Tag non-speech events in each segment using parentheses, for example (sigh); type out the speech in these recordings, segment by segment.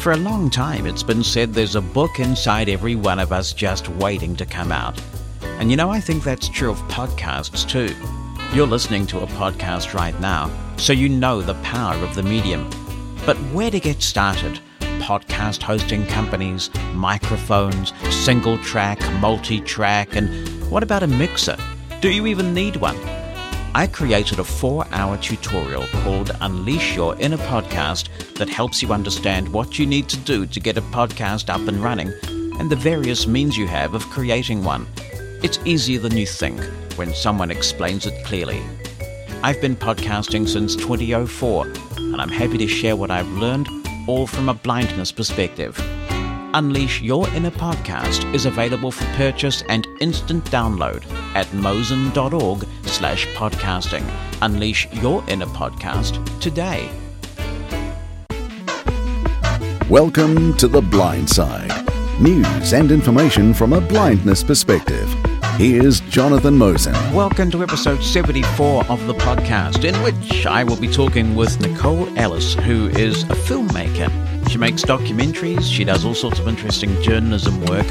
For a long time, it's been said there's a book inside every one of us just waiting to come out. And you know, I think that's true of podcasts too. You're listening to a podcast right now, so you know the power of the medium. But where to get started? Podcast hosting companies, microphones, single track, multi track, and what about a mixer? Do you even need one? I created a four hour tutorial called Unleash Your Inner Podcast that helps you understand what you need to do to get a podcast up and running and the various means you have of creating one. It's easier than you think when someone explains it clearly. I've been podcasting since 2004 and I'm happy to share what I've learned, all from a blindness perspective. Unleash Your Inner Podcast is available for purchase and instant download at mosen.org slash podcasting. Unleash your inner podcast today. Welcome to The Blind Side. News and information from a blindness perspective. Here's Jonathan Mosen. Welcome to episode 74 of the podcast, in which I will be talking with Nicole Ellis, who is a filmmaker she makes documentaries, she does all sorts of interesting journalism work.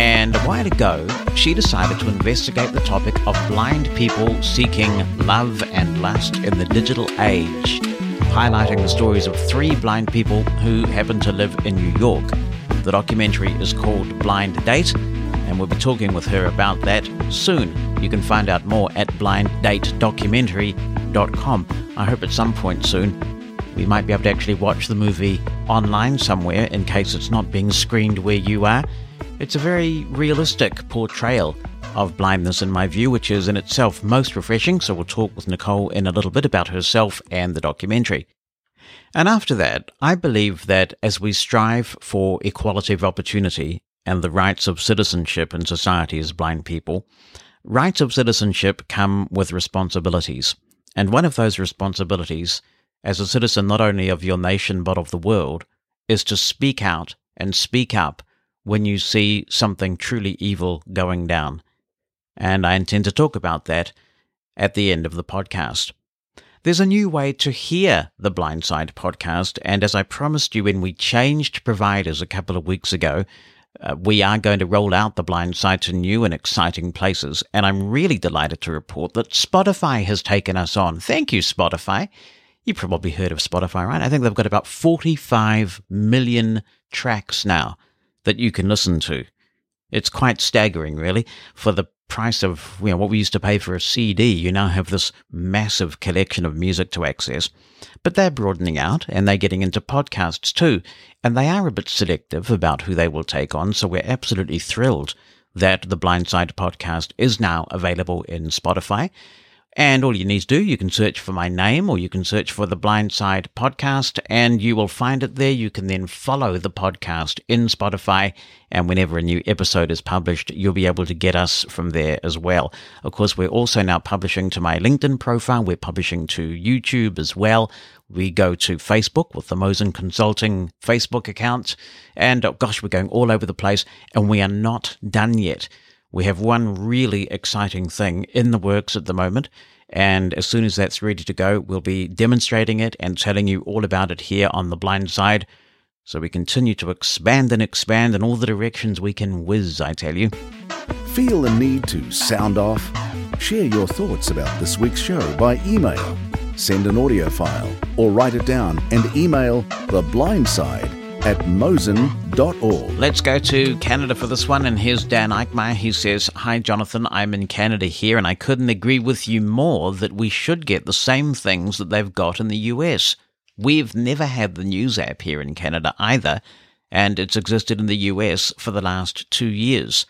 And a while ago, she decided to investigate the topic of blind people seeking love and lust in the digital age, highlighting the stories of three blind people who happen to live in New York. The documentary is called Blind Date, and we'll be talking with her about that soon. You can find out more at blinddatedocumentary.com. I hope at some point soon we might be able to actually watch the movie online somewhere in case it's not being screened where you are. It's a very realistic portrayal of blindness, in my view, which is in itself most refreshing. So we'll talk with Nicole in a little bit about herself and the documentary. And after that, I believe that as we strive for equality of opportunity and the rights of citizenship in society as blind people, rights of citizenship come with responsibilities. And one of those responsibilities as a citizen not only of your nation but of the world, is to speak out and speak up when you see something truly evil going down. And I intend to talk about that at the end of the podcast. There's a new way to hear the Blindside podcast, and as I promised you when we changed providers a couple of weeks ago, uh, we are going to roll out the Blindside to new and exciting places, and I'm really delighted to report that Spotify has taken us on. Thank you, Spotify. You probably heard of Spotify, right? I think they've got about 45 million tracks now that you can listen to. It's quite staggering, really. For the price of you know, what we used to pay for a CD, you now have this massive collection of music to access. But they're broadening out and they're getting into podcasts too. And they are a bit selective about who they will take on. So we're absolutely thrilled that the Blindside podcast is now available in Spotify. And all you need to do, you can search for my name or you can search for the Blindside podcast and you will find it there. You can then follow the podcast in Spotify. And whenever a new episode is published, you'll be able to get us from there as well. Of course, we're also now publishing to my LinkedIn profile. We're publishing to YouTube as well. We go to Facebook with the Mosen Consulting Facebook account. And oh gosh, we're going all over the place and we are not done yet. We have one really exciting thing in the works at the moment. And as soon as that's ready to go, we'll be demonstrating it and telling you all about it here on the blind side. So we continue to expand and expand in all the directions we can whiz, I tell you. Feel the need to sound off? Share your thoughts about this week's show by email. Send an audio file or write it down and email the blind side at mosen.org. Let's go to Canada for this one. And here's Dan Eichmeyer. He says, Hi, Jonathan. I'm in Canada here, and I couldn't agree with you more that we should get the same things that they've got in the US. We've never had the news app here in Canada either, and it's existed in the US for the last two years.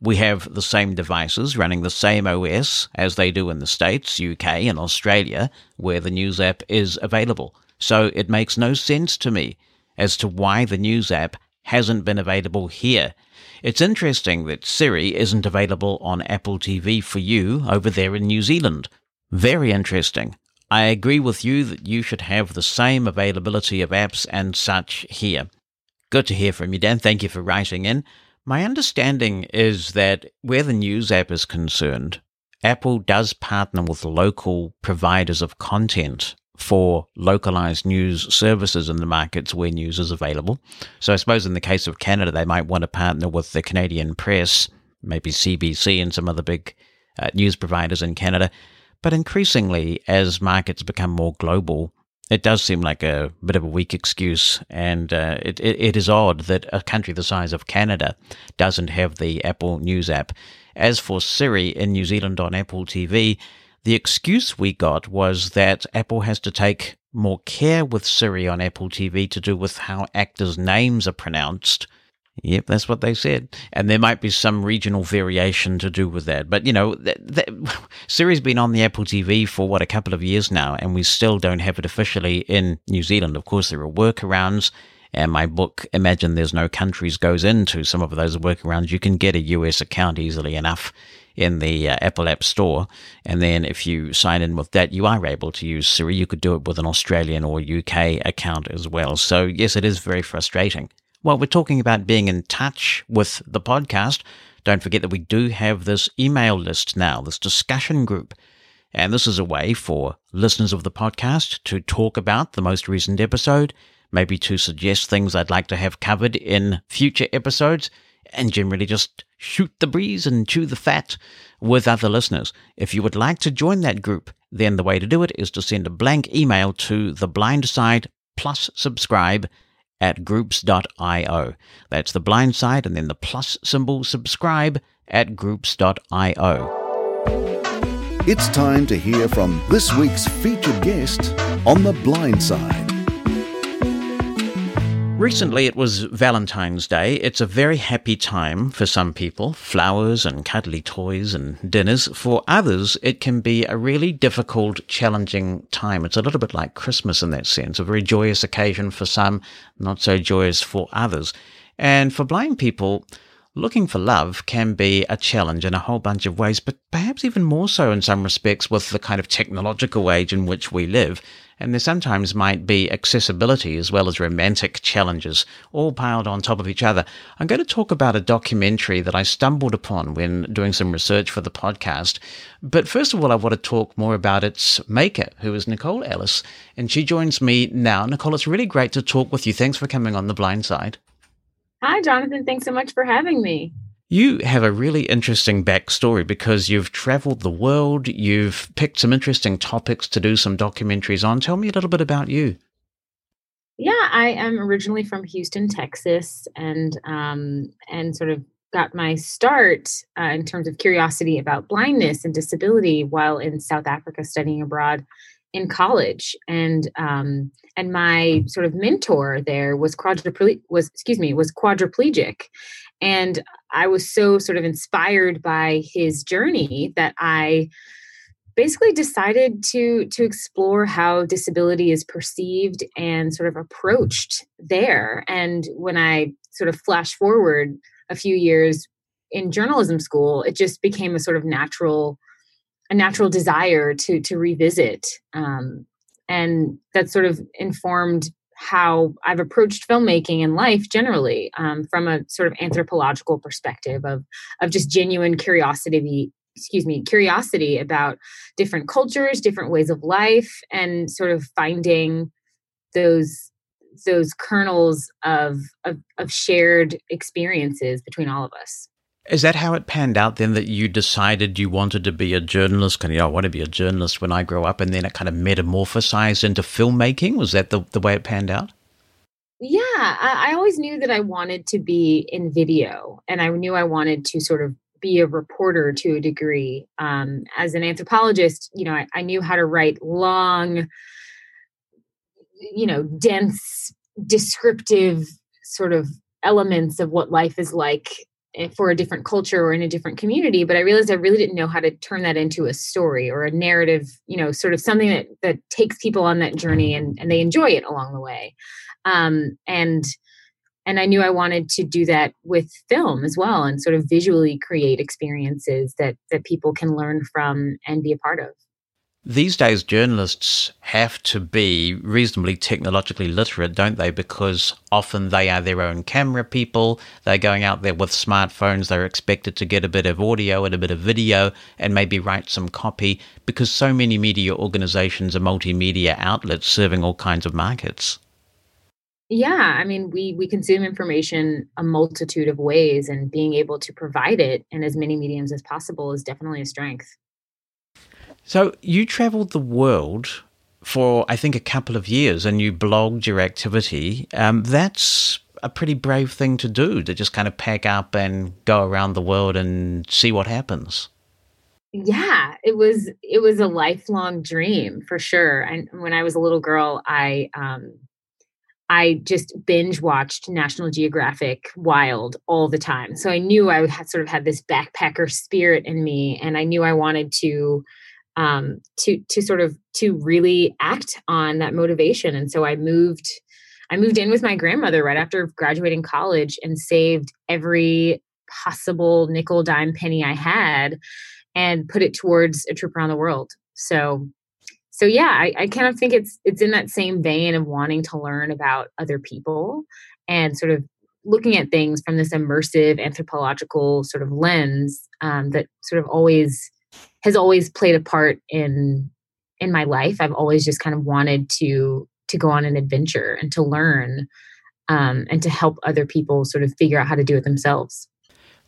We have the same devices running the same OS as they do in the States, UK, and Australia, where the news app is available. So it makes no sense to me as to why the news app hasn't been available here. It's interesting that Siri isn't available on Apple TV for you over there in New Zealand. Very interesting. I agree with you that you should have the same availability of apps and such here. Good to hear from you, Dan. Thank you for writing in. My understanding is that where the news app is concerned, Apple does partner with local providers of content for localized news services in the markets where news is available. So I suppose in the case of Canada, they might want to partner with the Canadian press, maybe CBC and some other big uh, news providers in Canada. But increasingly, as markets become more global, it does seem like a bit of a weak excuse, and uh, it, it, it is odd that a country the size of Canada doesn't have the Apple News app. As for Siri in New Zealand on Apple TV, the excuse we got was that Apple has to take more care with Siri on Apple TV to do with how actors' names are pronounced. Yep, that's what they said. And there might be some regional variation to do with that. But, you know, (laughs) Siri's been on the Apple TV for, what, a couple of years now, and we still don't have it officially in New Zealand. Of course, there are workarounds. And my book, Imagine There's No Countries, goes into some of those workarounds. You can get a US account easily enough in the uh, Apple App Store. And then if you sign in with that, you are able to use Siri. You could do it with an Australian or UK account as well. So, yes, it is very frustrating. While we're talking about being in touch with the podcast, don't forget that we do have this email list now, this discussion group. And this is a way for listeners of the podcast to talk about the most recent episode, maybe to suggest things I'd like to have covered in future episodes, and generally just shoot the breeze and chew the fat with other listeners. If you would like to join that group, then the way to do it is to send a blank email to the blind side plus subscribe at groups.io. That's the blind side and then the plus symbol subscribe at groups.io. It's time to hear from this week's featured guest on the blind side. Recently, it was Valentine's Day. It's a very happy time for some people flowers and cuddly toys and dinners. For others, it can be a really difficult, challenging time. It's a little bit like Christmas in that sense, a very joyous occasion for some, not so joyous for others. And for blind people, Looking for love can be a challenge in a whole bunch of ways, but perhaps even more so in some respects with the kind of technological age in which we live. And there sometimes might be accessibility as well as romantic challenges, all piled on top of each other. I'm going to talk about a documentary that I stumbled upon when doing some research for the podcast. But first of all, I want to talk more about its maker, who is Nicole Ellis. And she joins me now. Nicole, it's really great to talk with you. Thanks for coming on The Blind Side. Hi, Jonathan. Thanks so much for having me. You have a really interesting backstory because you've traveled the world, you've picked some interesting topics to do some documentaries on. Tell me a little bit about you. Yeah, I am originally from Houston, Texas, and um, and sort of got my start uh, in terms of curiosity about blindness and disability while in South Africa studying abroad in college and um, and my sort of mentor there was quadriplegic was excuse me was quadriplegic. And i was so sort of inspired by his journey that i basically decided to to explore how disability is perceived and sort of approached there. And when i sort of flash forward a few years in journalism school it just became a sort of natural a natural desire to to revisit um, and that sort of informed how I've approached filmmaking and life generally um, from a sort of anthropological perspective of of just genuine curiosity excuse me curiosity about different cultures different ways of life and sort of finding those those kernels of, of, of shared experiences between all of us is that how it panned out then that you decided you wanted to be a journalist? Kind of, I want to be a journalist when I grow up, and then it kind of metamorphosized into filmmaking? Was that the, the way it panned out? Yeah, I, I always knew that I wanted to be in video, and I knew I wanted to sort of be a reporter to a degree. Um, as an anthropologist, you know, I, I knew how to write long, you know, dense, descriptive sort of elements of what life is like for a different culture or in a different community but i realized i really didn't know how to turn that into a story or a narrative you know sort of something that that takes people on that journey and and they enjoy it along the way. Um and and i knew i wanted to do that with film as well and sort of visually create experiences that that people can learn from and be a part of These days, journalists have to be reasonably technologically literate, don't they? Because often they are their own camera people. They're going out there with smartphones. They're expected to get a bit of audio and a bit of video and maybe write some copy because so many media organizations are multimedia outlets serving all kinds of markets. Yeah, I mean, we we consume information a multitude of ways, and being able to provide it in as many mediums as possible is definitely a strength. So you traveled the world for, I think, a couple of years and you blogged your activity. Um, that's a pretty brave thing to do to just kind of pack up and go around the world and see what happens. Yeah, it was it was a lifelong dream for sure. And when I was a little girl, I um I just binge watched National Geographic Wild all the time. So I knew I would sort of had this backpacker spirit in me and I knew I wanted to um, to to sort of to really act on that motivation. And so I moved I moved in with my grandmother right after graduating college and saved every possible nickel dime penny I had and put it towards a trip around the world. So so yeah, I, I kind of think it's it's in that same vein of wanting to learn about other people and sort of looking at things from this immersive anthropological sort of lens um, that sort of always has always played a part in in my life. I've always just kind of wanted to to go on an adventure and to learn um, and to help other people sort of figure out how to do it themselves.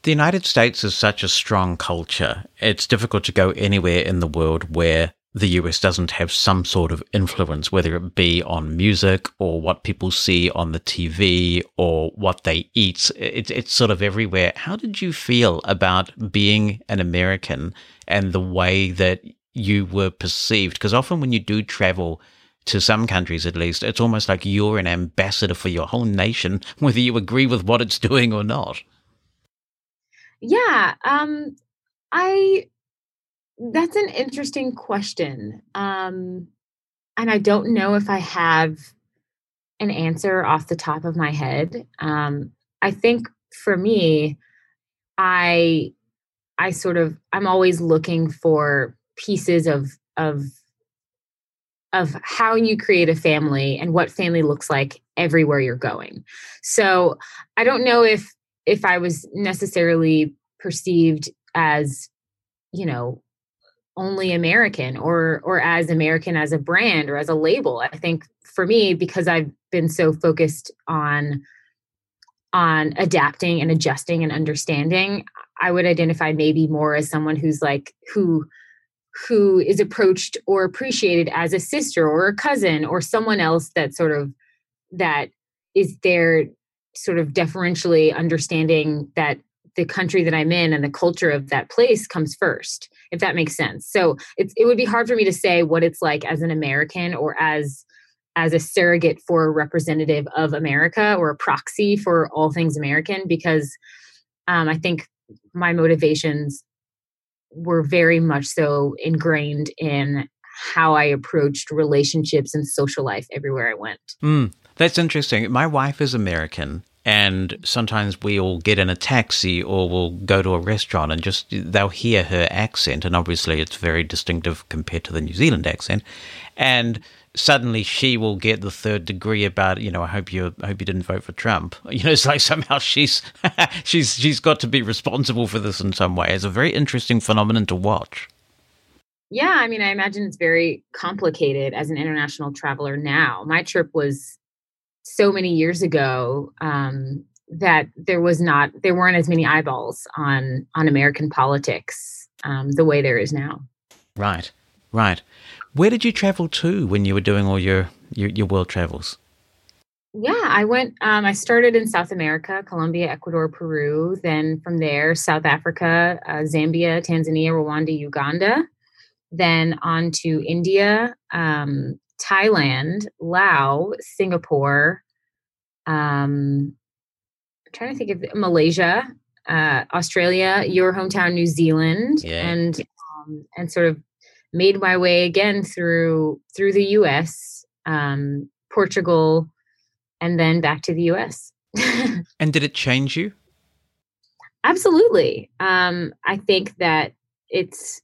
The United States is such a strong culture. It's difficult to go anywhere in the world where the US doesn't have some sort of influence, whether it be on music or what people see on the TV or what they eat. It, it's sort of everywhere. How did you feel about being an American and the way that you were perceived? Because often when you do travel, to some countries at least, it's almost like you're an ambassador for your whole nation, (laughs) whether you agree with what it's doing or not. Yeah, um, I that's an interesting question. Um, and I don't know if I have an answer off the top of my head. Um, I think for me, I I sort of I'm always looking for pieces of of of how you create a family and what family looks like everywhere you're going. So I don't know if if I was necessarily perceived as you know only American or or as American as a brand or as a label. I think for me, because I've been so focused on on adapting and adjusting and understanding, I would identify maybe more as someone who's like who who is approached or appreciated as a sister or a cousin or someone else that sort of that is there sort of deferentially understanding that the country that I'm in and the culture of that place comes first, if that makes sense. So it's it would be hard for me to say what it's like as an American or as as a surrogate for a representative of America or a proxy for all things American because um, I think my motivations were very much so ingrained in how I approached relationships and social life everywhere I went. Mm, that's interesting. My wife is American, and sometimes we'll get in a taxi or we'll go to a restaurant and just they'll hear her accent. And obviously it's very distinctive compared to the New Zealand accent. And suddenly she will get the third degree about you know I hope you I hope you didn't vote for Trump. (laughs) You know it's like somehow she's (laughs) she's she's got to be responsible for this in some way. It's a very interesting phenomenon to watch. Yeah I mean I imagine it's very complicated as an international traveler now. My trip was so many years ago um, that there was not there weren't as many eyeballs on on American politics um, the way there is now. Right, right. Where did you travel to when you were doing all your your, your world travels? Yeah, I went. Um, I started in South America, Colombia, Ecuador, Peru. Then from there, South Africa, uh, Zambia, Tanzania, Rwanda, Uganda. Then on to India, um, Thailand, Laos, Singapore. Um, I'm trying to think of Malaysia, uh, Australia, your hometown, New Zealand, yeah. and um, and sort of made my way again through through the U.S., um, Portugal, and then back to the U.S. (laughs) and did it change you? Absolutely. Um, I think that it's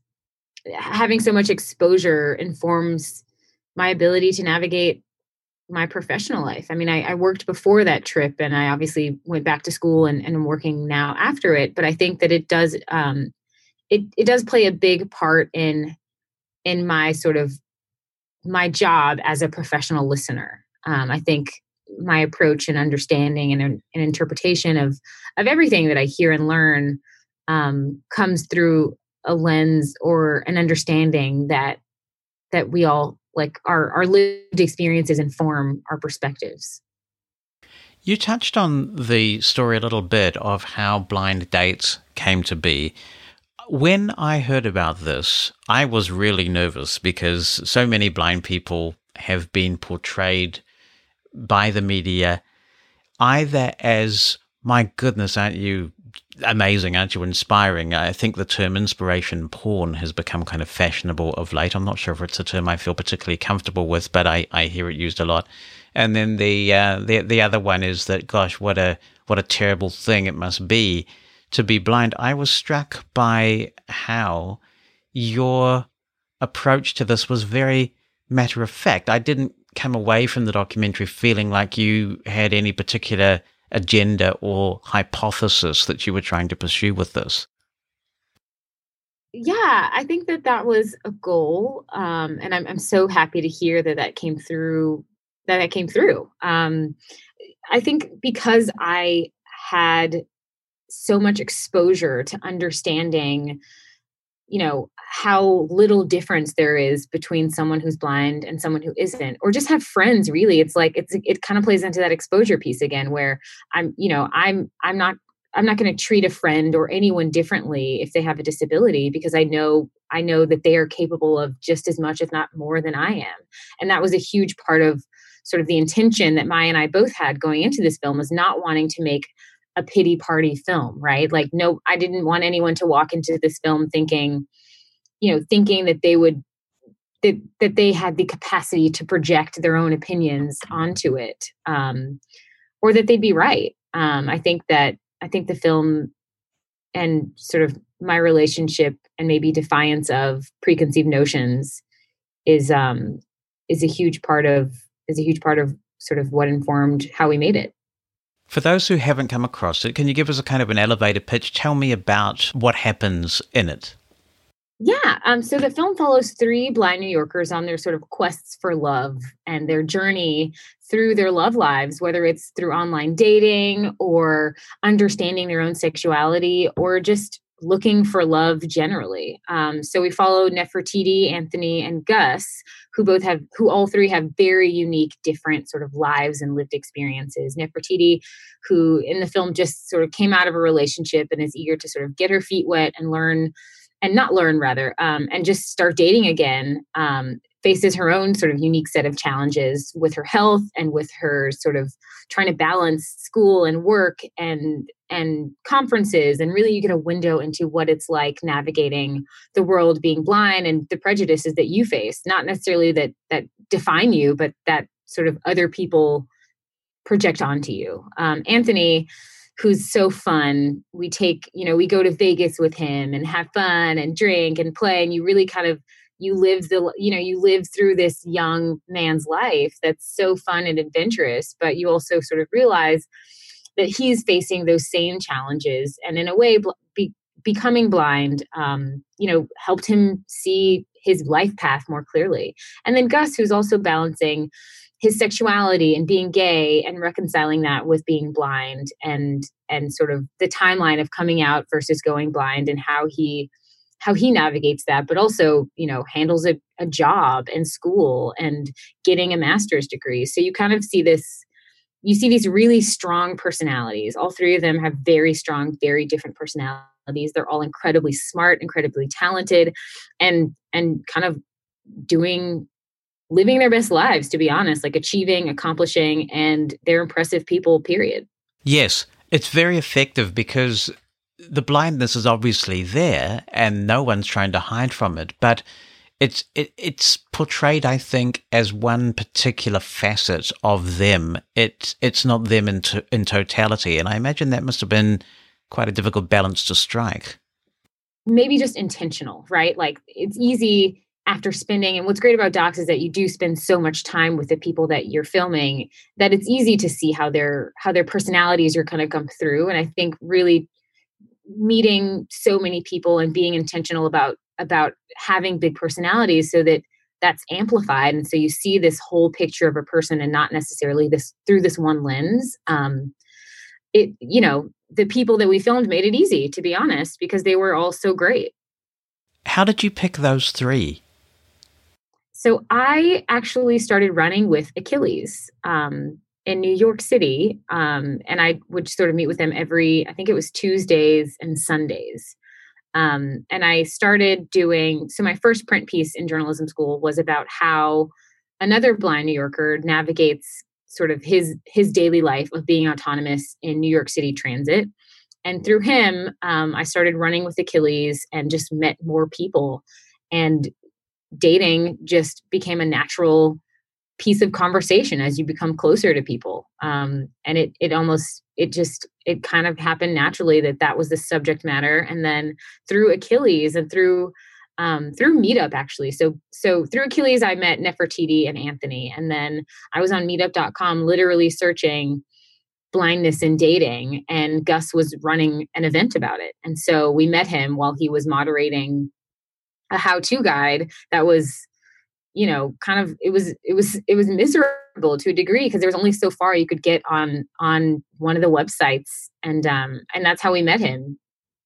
having so much exposure informs my ability to navigate my professional life. I mean, I, I, worked before that trip and I obviously went back to school and, and I'm working now after it, but I think that it does um it it does play a big part in in my sort of my job as a professional listener. Um, I think my approach and understanding and an interpretation of of everything that I hear and learn um, comes through a lens or an understanding that that we all like our our lived experiences inform our perspectives. You touched on the story a little bit of how blind dates came to be. When I heard about this, I was really nervous because so many blind people have been portrayed by the media either as, my goodness, aren't you amazing, aren't you? Inspiring. I think the term inspiration porn has become kind of fashionable of late. I'm not sure if it's a term I feel particularly comfortable with, but I, I hear it used a lot. And then the, uh, the the other one is that, gosh, what a what a terrible thing it must be to be blind. I was struck by how your approach to this was very matter of fact. I didn't come away from the documentary feeling like you had any particular agenda or hypothesis that you were trying to pursue with this? Yeah, I think that that was a goal, um, and I'm I'm so happy to hear that that came through. That that came through. Um, I think because I had so much exposure to understanding you know how little difference there is between someone who's blind and someone who isn't or just have friends really. It's like it's it kind of plays into that exposure piece again where i'm you know i'm i'm not i'm not going to treat a friend or anyone differently if they have a disability because i know i know that they are capable of just as much if not more than i am. And that was a huge part of sort of the intention that maya and i both had going into this film was not wanting to make a pity party film, right? Like, no, I didn't want anyone to walk into this film thinking, you know, thinking that they would that that they had the capacity to project their own opinions onto it, um, or that they'd be right. Um, I think that I think the film and sort of my relationship and maybe defiance of preconceived notions is um, is a huge part of is a huge part of sort of what informed how we made it. For those who haven't come across it, can you give us a kind of an elevator pitch? Tell me about what happens in it. Yeah. Um, so the film follows three blind New Yorkers on their sort of quests for love and their journey through their love lives, whether it's through online dating or understanding their own sexuality or just looking for love generally. Um, so we follow Nefertiti, Anthony, and Gus, who both have, who all three have very unique, different sort of lives and lived experiences. Nefertiti, who in the film just sort of came out of a relationship and is eager to sort of get her feet wet and learn, and not learn rather, um, and just start dating again. Um, faces her own sort of unique set of challenges with her health and with her sort of trying to balance school and work and and conferences and really you get a window into what it's like navigating the world being blind and the prejudices that you face. Not necessarily that that define you but that sort of other people project onto you. Um, anthony who's so fun we take you know we go to vegas with him and have fun and drink and play and you really kind of you live the you know you live through this young man's life that's so fun and adventurous but you also sort of realize that he's facing those same challenges and in a way be, becoming blind um, you know helped him see his life path more clearly. And then gus who's also balancing his sexuality and being gay and reconciling that with being blind and and sort of the timeline of coming out versus going blind and how he how he navigates that, but also, you know, handles a, a job and school and getting a master's degree. So you kind of see this you see these really strong personalities. All three of them have very strong, very different personalities. They're all incredibly smart, incredibly talented, and and kind of doing living their best lives, to be honest, like achieving, accomplishing, and they're impressive people, period. Yes, it's very effective because the blindness is obviously there and no one's trying to hide from it, but it's it, it's portrayed, I think, as one particular facet of them. It it's not them in to, in totality, and I imagine that must have been quite a difficult balance to strike. maybe just intentional, right? Like it's easy after spending and what's great about docs is that you do spend so much time with the people that you're filming that it's easy to see how their how their personalities are kind of come through and i think really meeting so many people and being intentional about about having big personalities so that that's amplified. And so you see this whole picture of a person and not necessarily this through this one lens. Um it you know the people that we filmed made it easy to be honest because they were all so great. How did you pick those three? So i actually started running with achilles um in New York City, um, and I would sort of meet with them every, I think it was Tuesdays and Sundays. Um, and I started doing, so my first print piece in journalism school was about how another blind New Yorker navigates sort of his his daily life of being autonomous in New York City transit. And through him, um, I started running with Achilles and just met more people. And dating just became a natural piece of conversation as you become closer to people. Um, and it it almost it just it kind of happened naturally that that was the subject matter. And then through achilles and through um, through meetup actually. So so through achilles i met nefertiti and anthony. And then i was on meetup.com literally searching blindness in dating and gus was running an event about it. And so we met him while he was moderating a how-to guide that was you know kind of it was it was it was miserable to a degree because there was only so far you could get on on one of the websites. And um and that's how we met him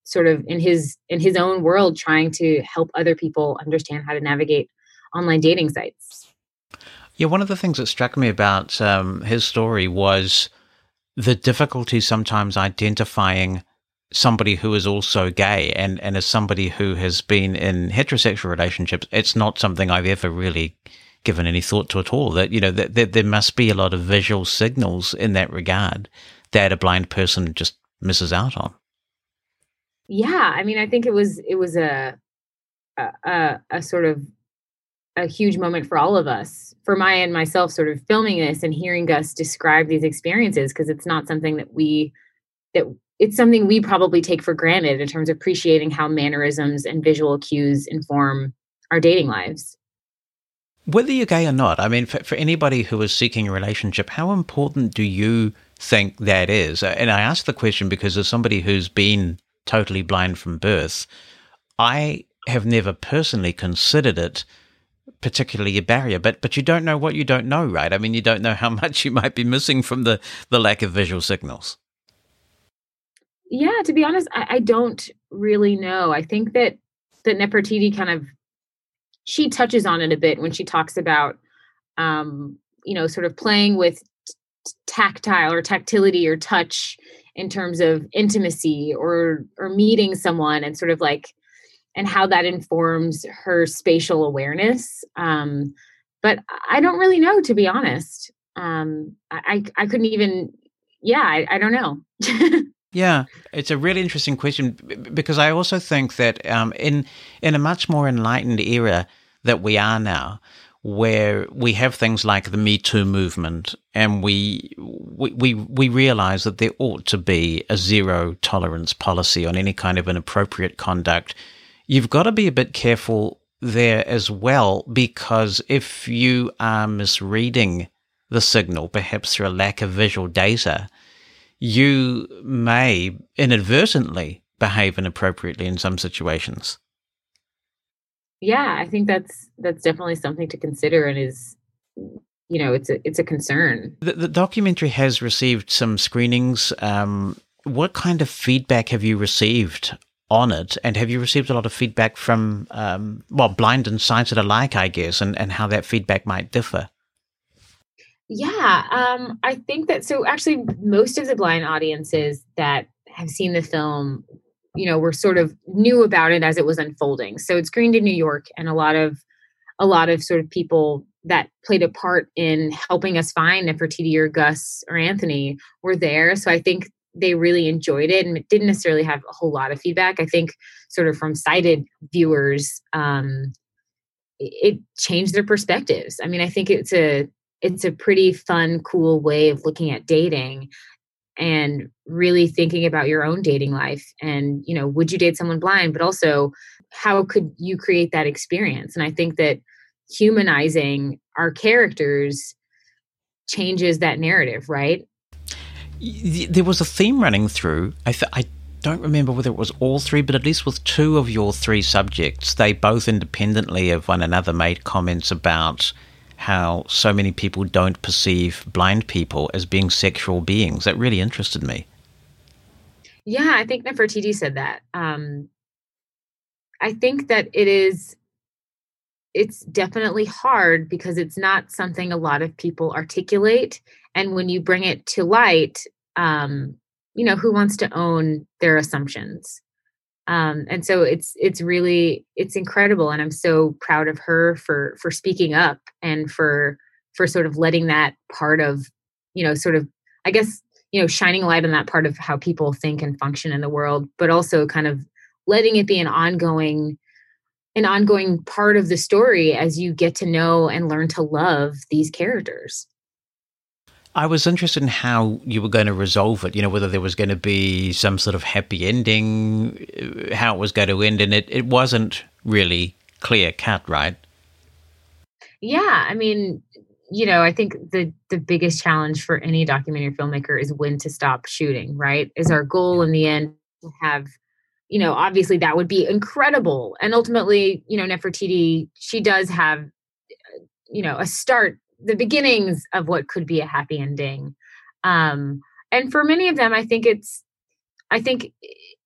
sort of in his in his own world trying to help other people understand how to navigate online dating sites. Yeah one of the things that struck me about um, his story was the difficulty sometimes identifying somebody who is also gay and, and as somebody who has been in heterosexual relationships, it's not something I've ever really given any thought to at all. That, you know, that, that there must be a lot of visual signals in that regard that a blind person just misses out on. Yeah. I mean, I think it was, it was a, a, a sort of a huge moment for all of us for Maya and myself sort of filming this and hearing Gus describe these experiences because it's not something that we that it's something we probably take for granted in terms of appreciating how mannerisms and visual cues inform our dating lives. Whether you're gay or not, I mean, for, for anybody who is seeking a relationship, how important do you think that is? Uh, and I ask the question because as somebody who's been totally blind from birth, I have never personally considered it particularly a barrier but but you don't know what you don't know right i mean you don't know how (laughs) much you might be missing from the the lack of visual signals yeah, to be honest, I, I don't really know. I think that that Nefertiti kind of she touches on it a bit when she talks about um, you know, sort of playing with tactile or tactility or touch in terms of intimacy or or meeting someone and sort of like and how that informs her spatial awareness. Um, but I don't really know, to be honest. Um, I, I couldn't even, yeah, I, I don't know. (laughs) Yeah, it's a really interesting question because I also think that um, in in a much more enlightened era that we are now, where we have things like the Me Too movement, and we we we, we realize that there ought to be a zero tolerance policy on any kind of inappropriate conduct. You've got to be a bit careful there as well because if you are misreading the signal, perhaps through a lack of visual data you may inadvertently behave inappropriately in some situations. Yeah, I think that's that's definitely something to consider and is you know, it's a it's a concern. The, the documentary has received some screenings. Um, what kind of feedback have you received on it, and have you received a lot of feedback from um, well, blind and sighted alike, I guess, and, and how that feedback might differ? Yeah, um, I think that so actually most of the blind audiences that have seen the film, you know, were sort of knew about it as it was unfolding. So it's screened in New York and a lot of a lot of sort of people that played a part in helping us find Nefertiti or Gus or Anthony were there. So I think they really enjoyed it and didn't necessarily have a whole lot of feedback. I think sort of from sighted viewers, um, it changed their perspectives. I mean, I think it's a it's a pretty fun, cool way of looking at dating. and really thinking about your own dating life and you know would you date someone blind? But also how could you create that experience? And i think that humanizing our characters changes that narrative right? There was a theme running through. I th- i don't remember whether it was all three but at least with two of your three subjects they both independently of one another made comments about how so many people don't perceive blind people as being sexual beings. That really interested me. Yeah, I think Nefertiti said that. Um, I think that it is. It's definitely hard because it's not something a lot of people articulate, and when you bring it to light, um, you know, who wants to own their assumptions? Um, and so it's it's really it's incredible and i'm so proud of her for for speaking up and for for sort of letting that part of you know sort of i guess you know shining a light on that part of how people think and function in the world but also kind of letting it be an ongoing an ongoing part of the story as you get to know and learn to love these characters I was interested in how you were going to resolve it, you know, whether there was going to be some sort of happy ending, uh, how it was going to end, and it, it wasn't really clear cut, right? Yeah, I mean, you know, I think the the biggest challenge for any documentary filmmaker is when to stop shooting, right? Is our goal in the end to have you know, obviously that would be incredible. And ultimately, you know, Nefertiti, she does have, uh, you know, a start the beginnings of what could be a happy ending. Um, and for many of them, I think it's, I think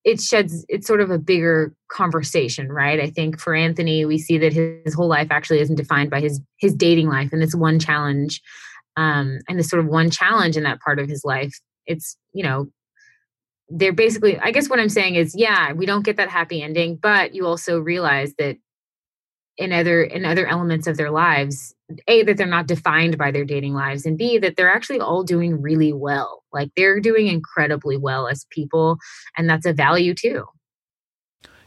it sheds, it's sort of a bigger conversation, right? I think for Anthony, we see that his, his whole life actually isn't defined by his his dating life, and this one challenge, um, and this sort of one challenge in that part of his life. It's you know they're basically i guess what i'm saying is yeah we don't get that happy ending but you also realize that in other in other elements of their lives a that they're not defined by their dating lives and b that they're actually all doing really well. Like they're doing incredibly well as people and that's a value too.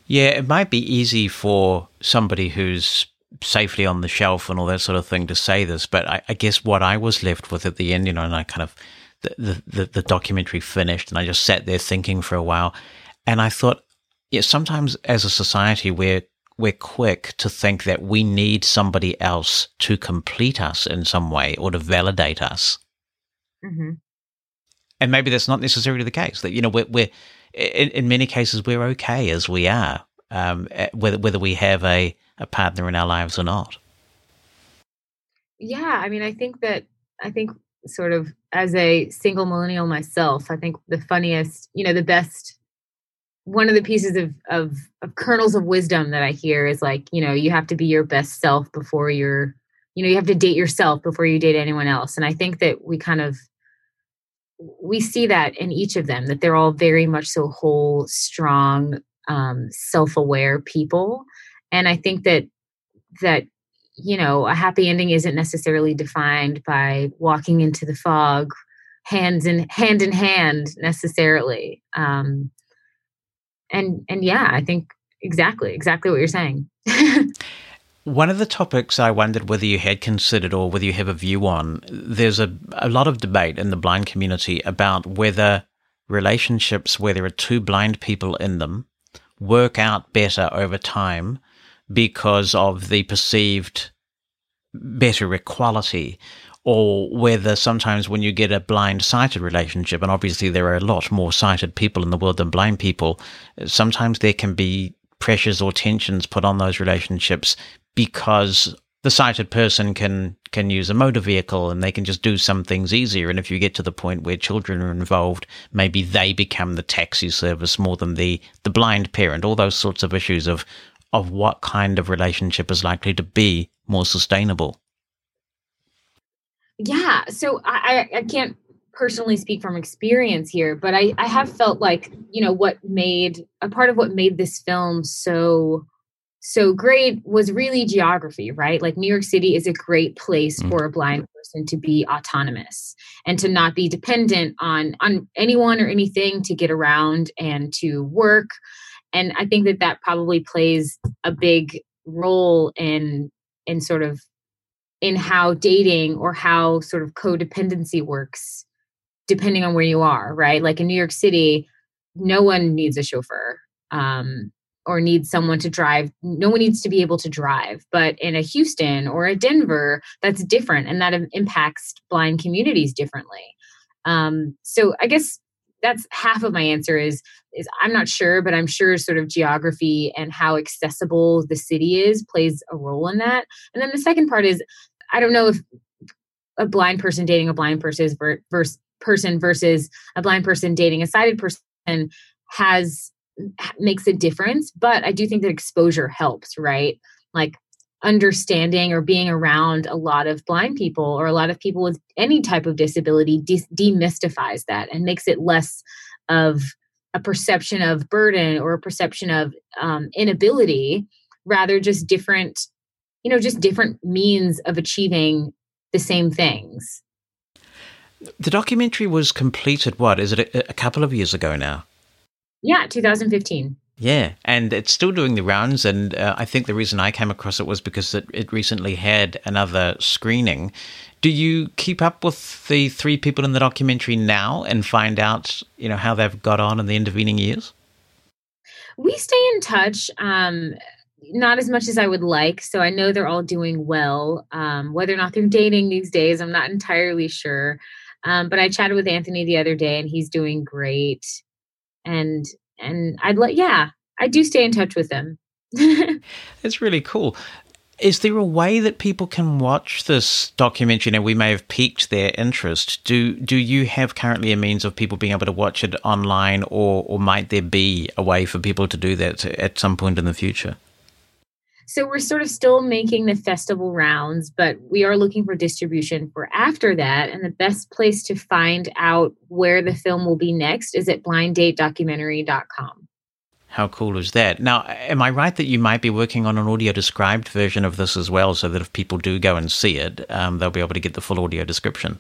Yeah it might be easy for somebody who's safely on the shelf and all that sort of thing to say this but i, I guess what i was left with at the end you know and i kind of the, the, the documentary finished and i just sat there thinking for a while and i thought yeah sometimes as a society we're we're quick to think that we need somebody else to complete us in some way or to validate us. Mm-hmm. And maybe that's not necessarily the case. That you know, we're, we're in, in, many cases we're okay as we are, um, eh, whether whether we have a a partner in our lives or not. Yeah, I mean, I think that I think sort of as a single millennial myself, I think the funniest, you know, the best one of the pieces of, of of kernels of wisdom that I hear is like, you know, you have to be your best self before you're, you know, you have to date yourself before you date anyone else. And I think that we kind of we see that in each of them that they're all very much so whole, strong, um, self-aware people. And I think that that you know a happy ending isn't necessarily defined by walking into the fog hands in hand in hand necessarily um, and and yeah i think exactly exactly what you're saying. (laughs) One of the topics i wondered whether you had considered or whether you have a view on there's a, a lot of debate in the blind community about whether relationships where there are two blind people in them work out better over time because of the perceived better equality or whether sometimes when you get a blind sighted relationship, and obviously there are a lot more sighted people in the world than blind people, sometimes there can be pressures or tensions put on those relationships because the sighted person can can use a motor vehicle and they can just do some things easier. And if you get to the point where children are involved maybe they become the taxi service more than the the blind parent all those sorts of issues of of what kind of relationship is likely to be more sustainable yeah so I, I can't personally speak from experience here but I, I have felt like you know what made a part of what made this film so so great was really geography right like new york city is a great place mm. for a blind person to be autonomous and to not be dependent on on anyone or anything to get around and to work and i think that that probably plays a big role in in sort of in how dating or how sort of codependency works depending on where you are, right? Like in New York City, no one needs a chauffeur. Um, or needs someone to drive. No one needs to be able to drive. But in a Houston or a Denver, that's different and that impacts blind communities differently. Um, so I guess that's half of my answer is is I'm not sure, but I'm sure sort of geography and how accessible the city is plays a role in that. And then the second part is I don't know if a blind person dating a blind person versus person versus a blind person dating a sighted person has makes a difference, but I do think that exposure helps, right? Like understanding or being around a lot of blind people or a lot of people with any type of disability de- demystifies that and makes it less of a perception of burden or a perception of um, inability rather just different you know just different means of achieving the same things the documentary was completed what is it a, a couple of years ago now yeah 2015 yeah, and it's still doing the rounds. And uh, I think the reason I came across it was because it, it recently had another screening. Do you keep up with the three people in the documentary now and find out, you know, how they've got on in the intervening years? We stay in touch. Um, not as much as I would like. So I know they're all doing well. Um, whether or not they're dating these days, I'm not entirely sure. Um, but I chatted with Anthony the other day, and he's doing great. And and I'd like, yeah, I do stay in touch with them. (laughs) it's really cool. Is there a way that people can watch this documentary? Now, we may have piqued their interest. Do do you have currently a means of people being able to watch it online, or or might there be a way for people to do that at some point in the future? So we're sort of still making the festival rounds, but we are looking for distribution for after that. And the best place to find out where the film will be next is at blinddatedocumentary.com. How cool is that? Now, am I right that you might be working on an audio described version of this as well, so that if people do go and see it, um, they'll be able to get the full audio description?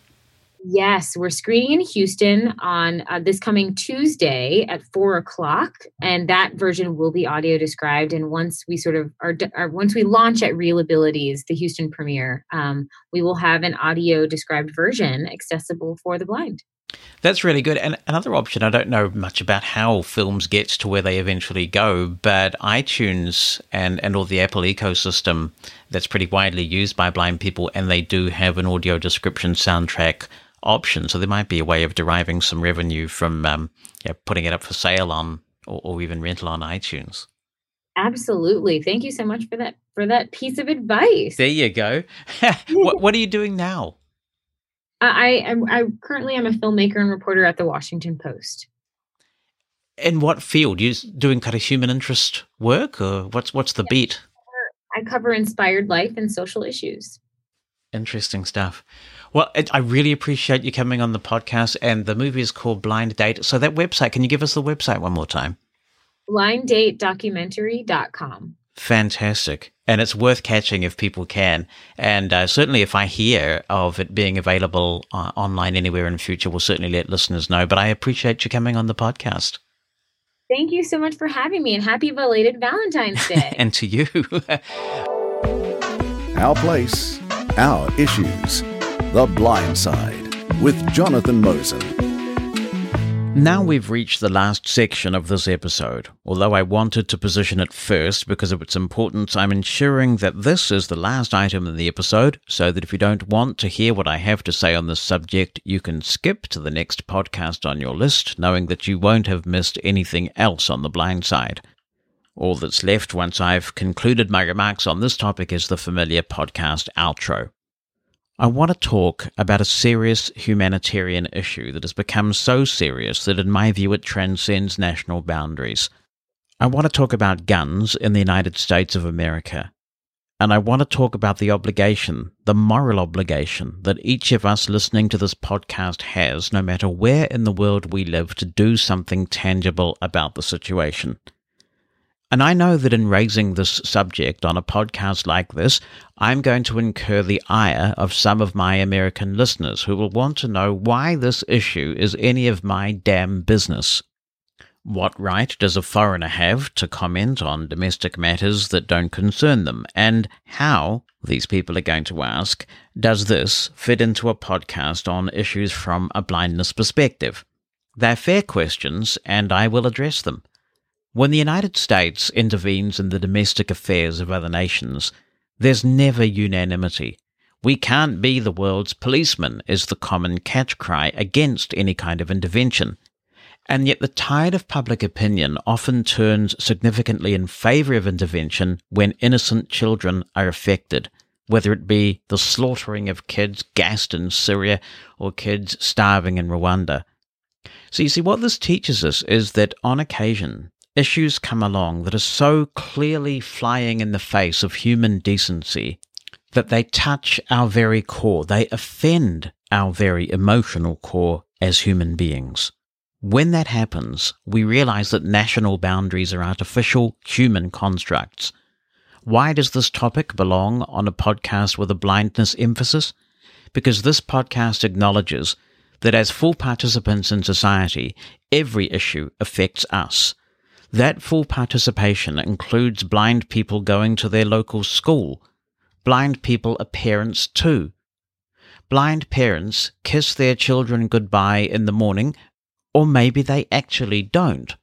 Yes, we're screening in Houston on uh, this coming Tuesday at four o'clock, and that version will be audio described. And once we sort of are, are once we launch at ReelAbilities, the Houston premiere, um, we will have an audio described version accessible for the blind. That's really good. And another option, I don't know much about how films get to where they eventually go, but iTunes and, and all the Apple ecosystem that's pretty widely used by blind people, and they do have an audio description soundtrack option. So there might be a way of deriving some revenue from um, yeah, putting it up for sale on or, or even rental on iTunes. Absolutely. Thank you so much for that for that piece of advice. There you go. (laughs) what what are you doing now? I am I currently am a filmmaker and reporter at the Washington Post. In what field? You doing kind of human interest work, or what's what's the yeah, beat? I cover inspired life and social issues. Interesting stuff. Well, it, I really appreciate you coming on the podcast. And the movie is called Blind Date. So, that website, can you give us the website one more time? blinddatedocumentary.com. Fantastic. And it's worth catching if people can. And uh, certainly, if I hear of it being available uh, online anywhere in the future, we'll certainly let listeners know. But I appreciate you coming on the podcast. Thank you so much for having me and happy belated Valentine's Day. (laughs) and to you. (laughs) Our place, our issues. The Blind Side with Jonathan Mosen. Now we've reached the last section of this episode. Although I wanted to position it first because of its importance, I'm ensuring that this is the last item in the episode so that if you don't want to hear what I have to say on this subject, you can skip to the next podcast on your list, knowing that you won't have missed anything else on the blind side. All that's left once I've concluded my remarks on this topic is the familiar podcast outro. I want to talk about a serious humanitarian issue that has become so serious that, in my view, it transcends national boundaries. I want to talk about guns in the United States of America. And I want to talk about the obligation, the moral obligation that each of us listening to this podcast has, no matter where in the world we live, to do something tangible about the situation. And I know that in raising this subject on a podcast like this, I'm going to incur the ire of some of my American listeners who will want to know why this issue is any of my damn business. What right does a foreigner have to comment on domestic matters that don't concern them? And how these people are going to ask, does this fit into a podcast on issues from a blindness perspective? They're fair questions, and I will address them. When the United States intervenes in the domestic affairs of other nations, there's never unanimity. We can't be the world's policeman, is the common catch cry against any kind of intervention. And yet the tide of public opinion often turns significantly in favour of intervention when innocent children are affected, whether it be the slaughtering of kids gassed in Syria or kids starving in Rwanda. So you see, what this teaches us is that on occasion, issues come along that are so clearly flying in the face of human decency that they touch our very core. They offend our very emotional core as human beings. When that happens, we realize that national boundaries are artificial human constructs. Why does this topic belong on a podcast with a blindness emphasis? Because this podcast acknowledges that as full participants in society, every issue affects us. That full participation includes blind people going to their local school. Blind people are parents too. Blind parents kiss their children goodbye in the morning or maybe they actually don't.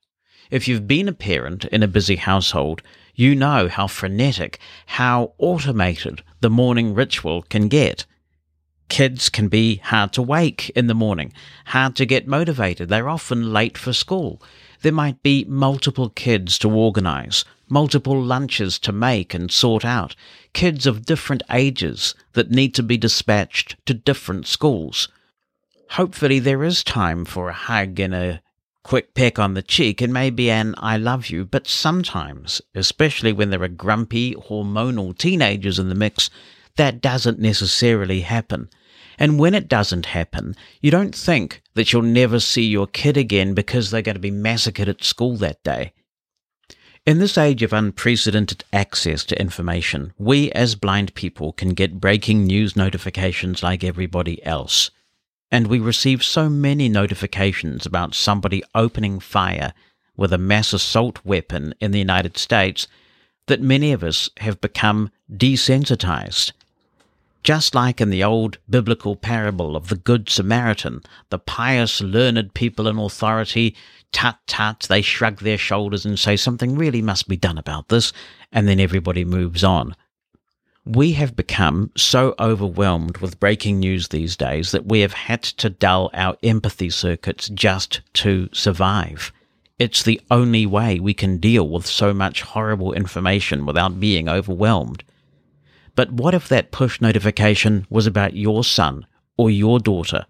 If you've been a parent in a busy household, you know how frenetic, how automated the morning ritual can get. Kids can be hard to wake in the morning, hard to get motivated. They're often late for school. There might be multiple kids to organize, multiple lunches to make and sort out, kids of different ages that need to be dispatched to different schools hopefully there is time for a hug and a quick peck on the cheek and maybe an I love you, but sometimes, especially when there are grumpy, hormonal teenagers in the mix, that doesn't necessarily happen. And when it doesn't happen, you don't think that you'll never see your kid again because they're going to be massacred at school that day. In this age of unprecedented access to information, we as blind people can get breaking news notifications like everybody else and we receive so many notifications about somebody opening fire with a mass assault weapon in the United States that many of us have become desensitized. Just like in the old biblical parable of the Good Samaritan, the pious, learned people in authority, tut tut, they shrug their shoulders and say something really must be done about this, and then everybody moves on. We have become so overwhelmed with breaking news these days that we have had to dull our empathy circuits just to survive. It's the only way we can deal with so much horrible information without being overwhelmed. But what if that push notification was about your son or your daughter,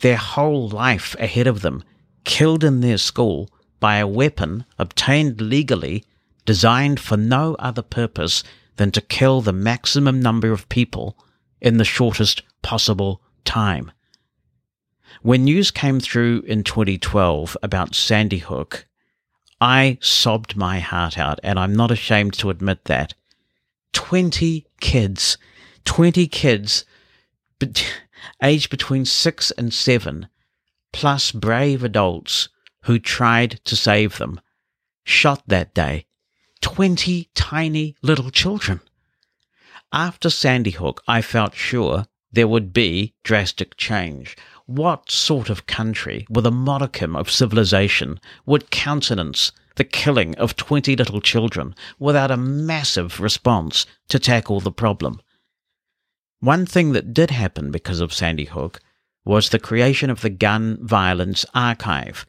their whole life ahead of them, killed in their school by a weapon obtained legally, designed for no other purpose than to kill the maximum number of people in the shortest possible time. When news came through in 2012 about Sandy Hook, I sobbed my heart out, and I'm not ashamed to admit that. 20 kids, 20 kids aged between 6 and 7, plus brave adults who tried to save them, shot that day 20 tiny little children. After Sandy Hook, I felt sure there would be drastic change. What sort of country with a modicum of civilization would countenance the killing of 20 little children without a massive response to tackle the problem? One thing that did happen because of Sandy Hook was the creation of the Gun Violence Archive.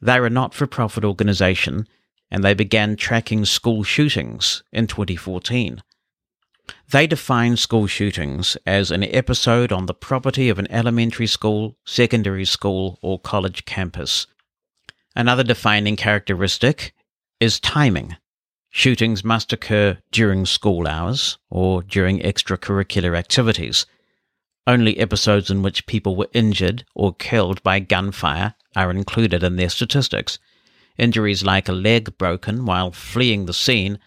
They're a not for profit organization and they began tracking school shootings in 2014. They define school shootings as an episode on the property of an elementary school, secondary school, or college campus. Another defining characteristic is timing. Shootings must occur during school hours or during extracurricular activities. Only episodes in which people were injured or killed by gunfire are included in their statistics. Injuries like a leg broken while fleeing the scene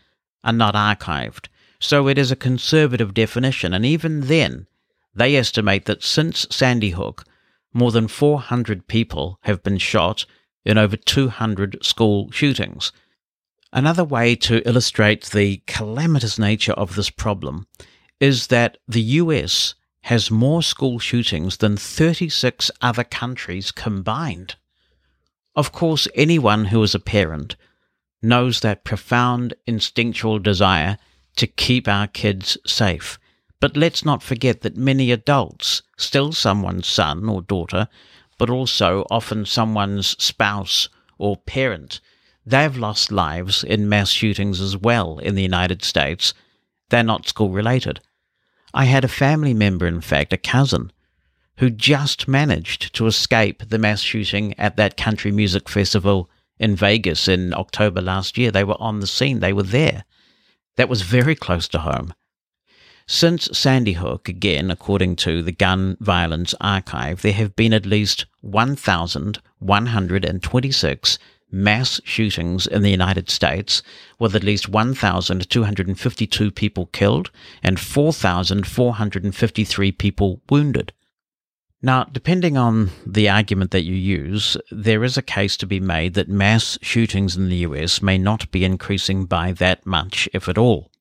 are not archived, so it is a conservative definition, and even then, they estimate that since Sandy Hook, more than 400 people have been shot in over 200 school shootings. Another way to illustrate the calamitous nature of this problem is that the US has more school shootings than 36 other countries combined. Of course, anyone who is a parent knows that profound instinctual desire to keep our kids safe. But let's not forget that many adults, still someone's son or daughter, but also often someone's spouse or parent, they've lost lives in mass shootings as well in the United States. They're not school related. I had a family member, in fact, a cousin, who just managed to escape the mass shooting at that country music festival in Vegas in October last year. They were on the scene, they were there. That was very close to home. Since Sandy Hook, again, according to the Gun Violence Archive, there have been at least 1,126 mass shootings in the United States, with at least 1,252 people killed and 4,453 people wounded. Now, depending on the argument that you use, there is a case to be made that mass shootings in the US may not be increasing by that much, if at all.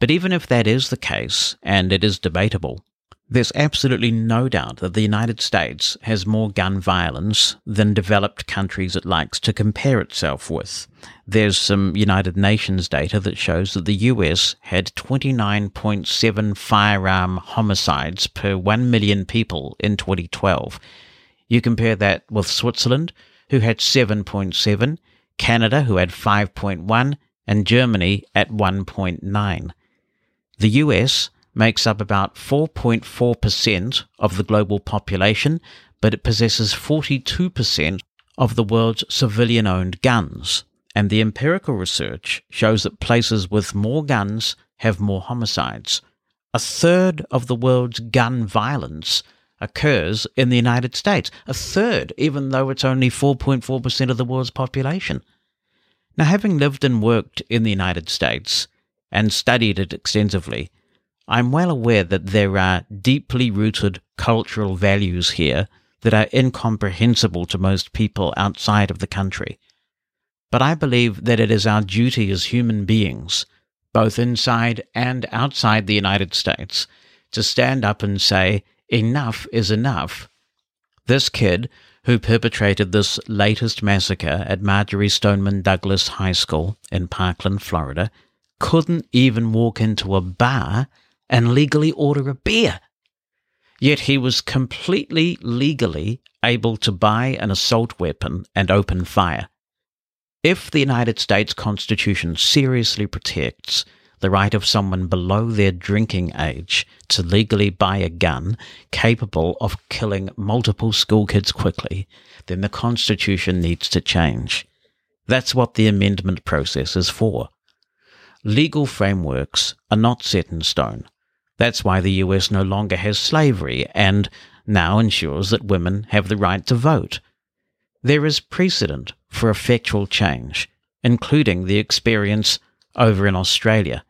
But even if that is the case, and it is debatable, there's absolutely no doubt that the United States has more gun violence than developed countries it likes to compare itself with. There's some United Nations data that shows that the US had 29.7 firearm homicides per 1 million people in 2012. You compare that with Switzerland, who had 7.7, Canada, who had 5.1, and Germany at 1.9. The US makes up about 4.4% of the global population, but it possesses 42% of the world's civilian owned guns. And the empirical research shows that places with more guns have more homicides. A third of the world's gun violence occurs in the United States. A third, even though it's only 4.4% of the world's population. Now, having lived and worked in the United States and studied it extensively, I'm well aware that there are deeply rooted cultural values here that are incomprehensible to most people outside of the country. But I believe that it is our duty as human beings, both inside and outside the United States, to stand up and say, enough is enough. This kid, who perpetrated this latest massacre at Marjory Stoneman Douglas High School in Parkland, Florida, couldn't even walk into a bar and legally order a beer. Yet he was completely legally able to buy an assault weapon and open fire. If the United States Constitution seriously protects the right of someone below their drinking age to legally buy a gun capable of killing multiple school kids quickly, then the Constitution needs to change. That's what the amendment process is for. Legal frameworks are not set in stone. That's why the US no longer has slavery and now ensures that women have the right to vote. There is precedent for effectual change, including the experience over in Australia.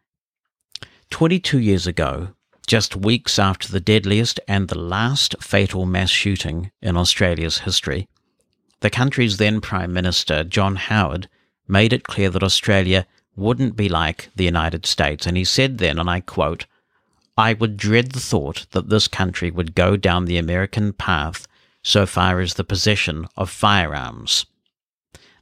22 years ago, just weeks after the deadliest and the last fatal mass shooting in Australia's history, the country's then Prime Minister, John Howard, made it clear that Australia wouldn't be like the United States. And he said then, and I quote, I would dread the thought that this country would go down the American path so far as the possession of firearms.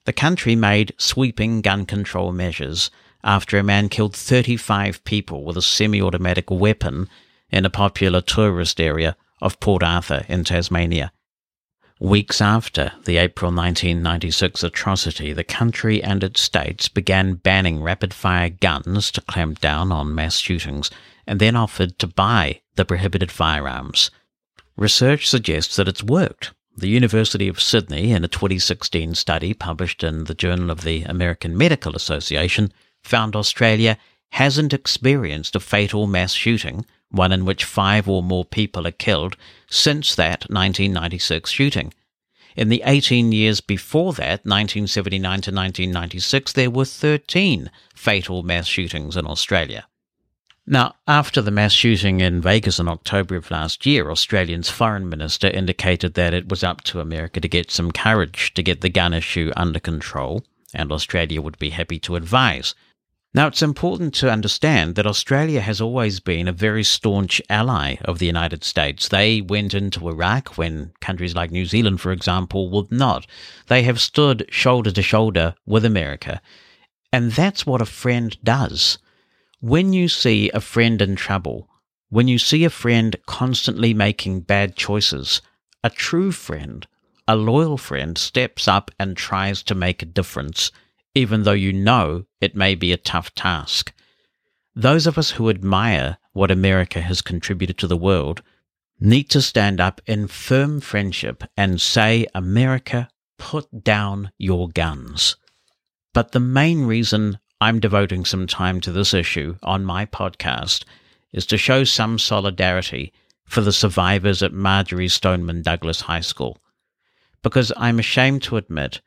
The country made sweeping gun control measures after a man killed 35 people with a semi automatic weapon in a popular tourist area of Port Arthur in Tasmania. Weeks after the April 1996 atrocity, the country and its states began banning rapid fire guns to clamp down on mass shootings and then offered to buy the prohibited firearms. Research suggests that it's worked. The University of Sydney, in a 2016 study published in the Journal of the American Medical Association, found Australia hasn't experienced a fatal mass shooting, one in which five or more people are killed, since that 1996 shooting. In the 18 years before that, 1979 to 1996, there were 13 fatal mass shootings in Australia. Now, after the mass shooting in Vegas in October of last year, Australia's foreign minister indicated that it was up to America to get some courage to get the gun issue under control, and Australia would be happy to advise. Now, it's important to understand that Australia has always been a very staunch ally of the United States. They went into Iraq when countries like New Zealand, for example, would not. They have stood shoulder to shoulder with America. And that's what a friend does. When you see a friend in trouble, when you see a friend constantly making bad choices, a true friend, a loyal friend, steps up and tries to make a difference even though you know it may be a tough task. Those of us who admire what America has contributed to the world need to stand up in firm friendship and say, America, put down your guns. But the main reason I'm devoting some time to this issue on my podcast is to show some solidarity for the survivors at Marjory Stoneman Douglas High School. Because I'm ashamed to admit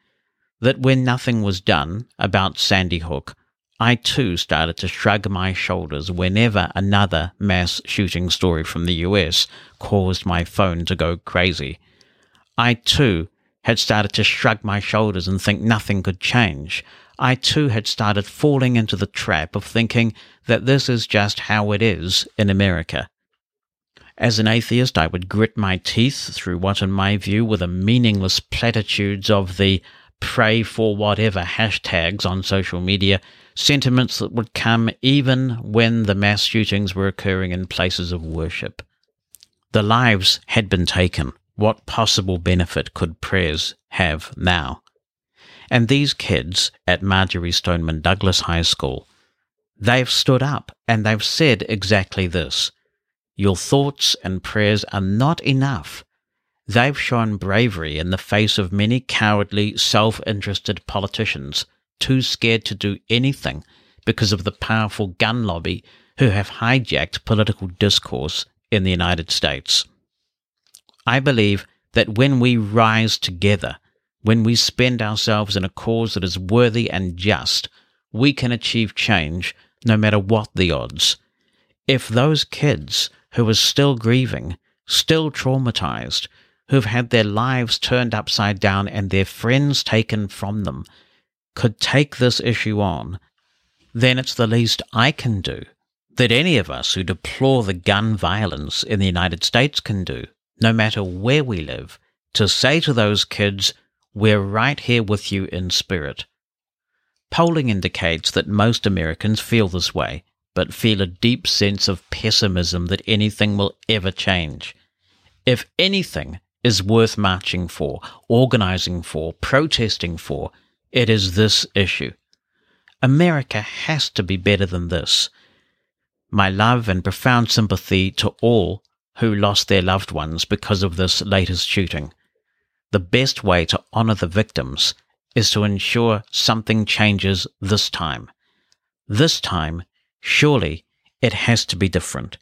that when nothing was done about Sandy Hook, I too started to shrug my shoulders whenever another mass shooting story from the US caused my phone to go crazy. I too had started to shrug my shoulders and think nothing could change. I too had started falling into the trap of thinking that this is just how it is in America. As an atheist, I would grit my teeth through what, in my view, were the meaningless platitudes of the pray for whatever hashtags on social media, sentiments that would come even when the mass shootings were occurring in places of worship. The lives had been taken. What possible benefit could prayers have now? And these kids at Marjory Stoneman Douglas High School, they've stood up and they've said exactly this. Your thoughts and prayers are not enough They've shown bravery in the face of many cowardly, self interested politicians, too scared to do anything because of the powerful gun lobby who have hijacked political discourse in the United States. I believe that when we rise together, when we spend ourselves in a cause that is worthy and just, we can achieve change no matter what the odds. If those kids who are still grieving, still traumatized, who've had their lives turned upside down and their friends taken from them could take this issue on, then it's the least I can do, that any of us who deplore the gun violence in the United States can do, no matter where we live, to say to those kids, we're right here with you in spirit. Polling indicates that most Americans feel this way, but feel a deep sense of pessimism that anything will ever change. If anything is worth marching for, organizing for, protesting for, it is this issue. America has to be better than this. My love and profound sympathy to all who lost their loved ones because of this latest shooting. The best way to honor the victims is to ensure something changes this time. This time, surely, it has to be different.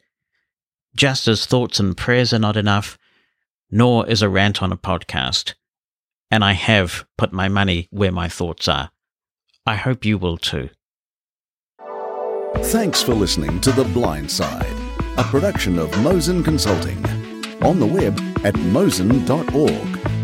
Just as thoughts and prayers are not enough, nor is a rant on a podcast. And I have put my money where my thoughts are. I hope you will too. Thanks for listening to The Blind Side, a production of Mosen Consulting. On the web at mosen.org